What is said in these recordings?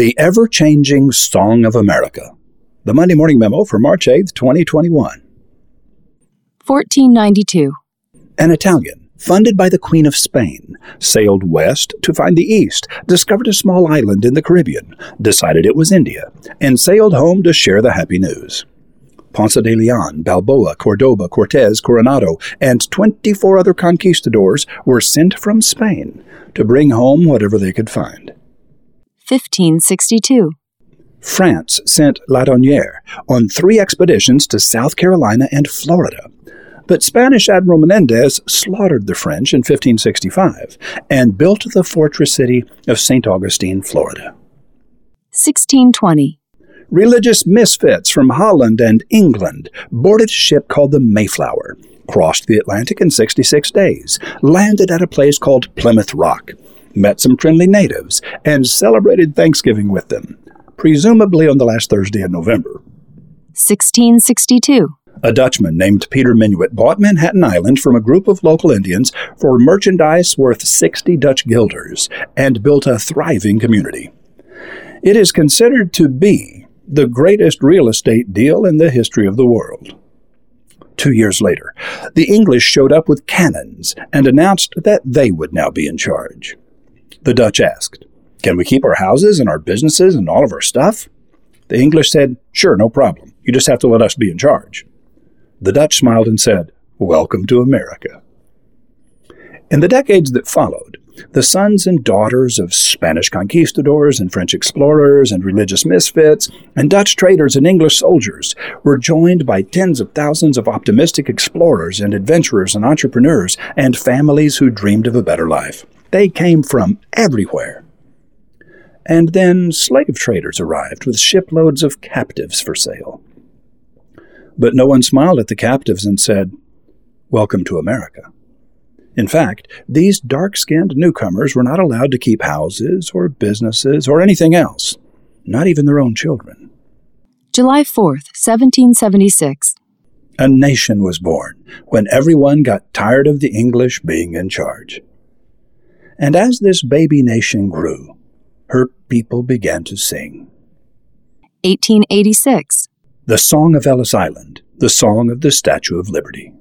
The Ever Changing Song of America. The Monday Morning Memo for March 8th, 2021. 1492. An Italian, funded by the Queen of Spain, sailed west to find the east, discovered a small island in the Caribbean, decided it was India, and sailed home to share the happy news. Ponce de Leon, Balboa, Cordoba, Cortez, Coronado, and 24 other conquistadors were sent from Spain to bring home whatever they could find. 1562. France sent Laudonnière on three expeditions to South Carolina and Florida. But Spanish Admiral Menendez slaughtered the French in 1565 and built the fortress city of St. Augustine, Florida. 1620. Religious misfits from Holland and England boarded a ship called the Mayflower, crossed the Atlantic in 66 days, landed at a place called Plymouth Rock, met some friendly natives, and celebrated Thanksgiving with them, presumably on the last Thursday in November. 1662. A Dutchman named Peter Minuit bought Manhattan Island from a group of local Indians for merchandise worth 60 Dutch guilders and built a thriving community. It is considered to be the greatest real estate deal in the history of the world. Two years later, the English showed up with cannons and announced that they would now be in charge. The Dutch asked, Can we keep our houses and our businesses and all of our stuff? The English said, Sure, no problem. You just have to let us be in charge. The Dutch smiled and said, Welcome to America. In the decades that followed, the sons and daughters of Spanish conquistadors and French explorers and religious misfits and Dutch traders and English soldiers were joined by tens of thousands of optimistic explorers and adventurers and entrepreneurs and families who dreamed of a better life. They came from everywhere. And then slave traders arrived with shiploads of captives for sale. But no one smiled at the captives and said, Welcome to America. In fact, these dark skinned newcomers were not allowed to keep houses or businesses or anything else, not even their own children. July 4th, 1776. A nation was born when everyone got tired of the English being in charge. And as this baby nation grew, her people began to sing. 1886. The Song of Ellis Island, the Song of the Statue of Liberty.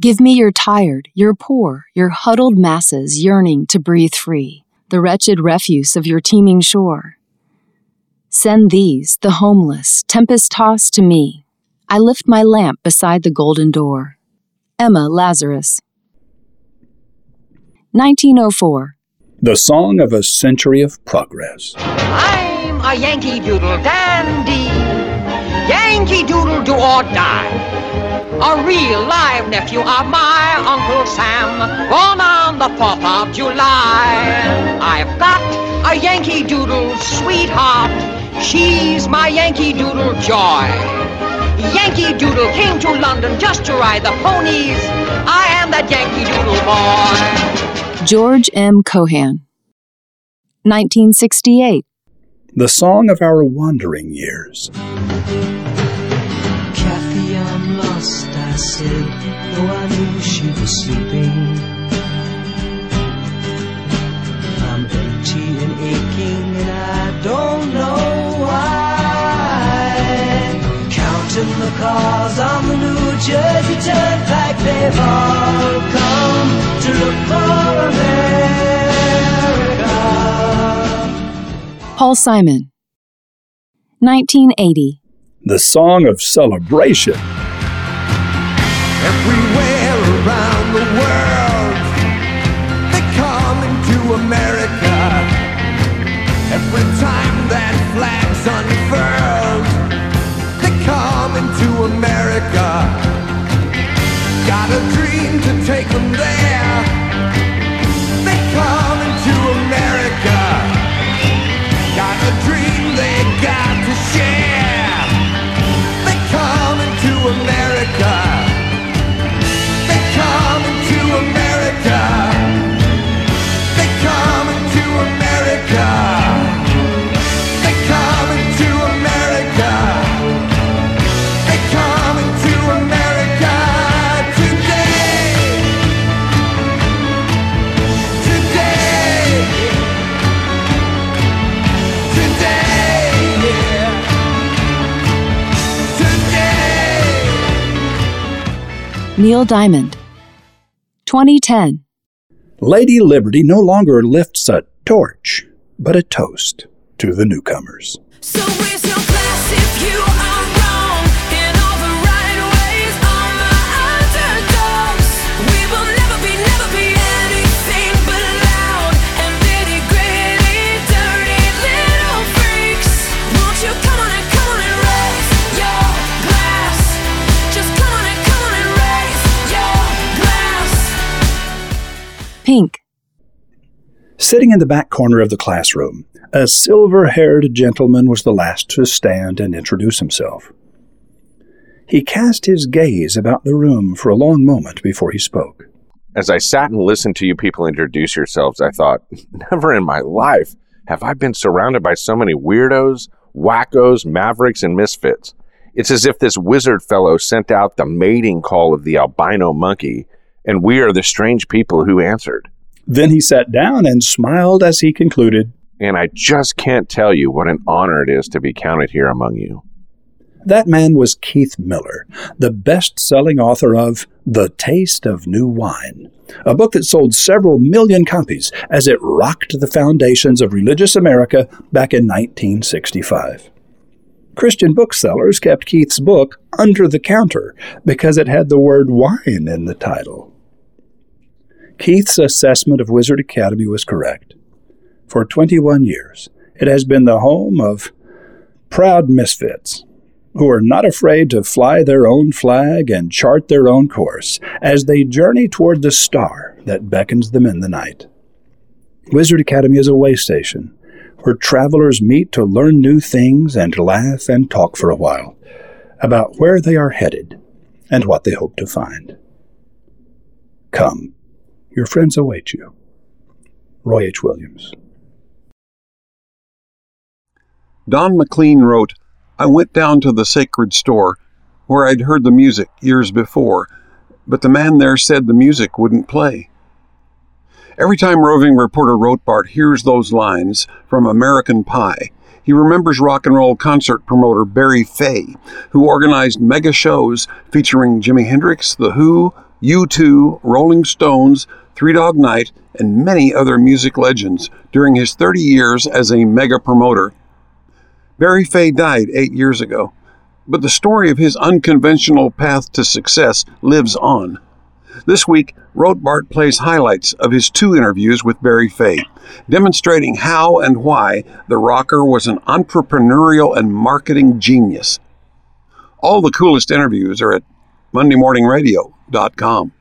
Give me your tired, your poor, your huddled masses yearning to breathe free, the wretched refuse of your teeming shore. Send these, the homeless, tempest tossed to me. I lift my lamp beside the golden door. Emma Lazarus. 1904. The Song of a Century of Progress. I'm a Yankee Doodle dandy. Yankee Doodle do or die. A real live nephew of my Uncle Sam, born on the 4th of July. I've got a Yankee Doodle sweetheart. She's my Yankee Doodle joy. Yankee Doodle came to London just to ride the ponies. I am that Yankee Doodle boy. George M. Cohan. 1968. The Song of Our Wandering Years. Kathy, I'm lost, I said, though I knew she was sleeping. Counting the cars on the New Jersey Turnpike, they've all come to look for America. Paul Simon. 1980. The Song of Celebration. Everywhere around the world, they come into America. Every time that flag's unfurled, they come into America. Got a dream to take them there. Neil Diamond. 2010. Lady Liberty no longer lifts a torch, but a toast to the newcomers. So Pink. Sitting in the back corner of the classroom, a silver haired gentleman was the last to stand and introduce himself. He cast his gaze about the room for a long moment before he spoke. As I sat and listened to you people introduce yourselves, I thought, never in my life have I been surrounded by so many weirdos, wackos, mavericks, and misfits. It's as if this wizard fellow sent out the mating call of the albino monkey, and we are the strange people who answered. Then he sat down and smiled as he concluded. And I just can't tell you what an honor it is to be counted here among you. That man was Keith Miller, the best selling author of The Taste of New Wine, a book that sold several million copies as it rocked the foundations of religious America back in 1965. Christian booksellers kept Keith's book under the counter because it had the word wine in the title. Keith's assessment of Wizard Academy was correct. For 21 years, it has been the home of proud misfits who are not afraid to fly their own flag and chart their own course as they journey toward the star that beckons them in the night. Wizard Academy is a way station where travelers meet to learn new things and laugh and talk for a while about where they are headed and what they hope to find. Come, your friends await you. Roy H. Williams. Don McLean wrote, I went down to the sacred store where I'd heard the music years before, but the man there said the music wouldn't play. Every time roving reporter Rotbart hears those lines from American Pie, he remembers rock and roll concert promoter Barry Fey, who organized mega shows featuring Jimi Hendrix, The Who, U2, Rolling Stones, Three Dog Night, and many other music legends during his 30 years as a mega promoter. Barry Fey died eight years ago, but the story of his unconventional path to success lives on. This week, Rotbart plays highlights of his two interviews with Barry Fey, demonstrating how and why the rocker was an entrepreneurial and marketing genius. All the coolest interviews are at MondayMorningRadio.com.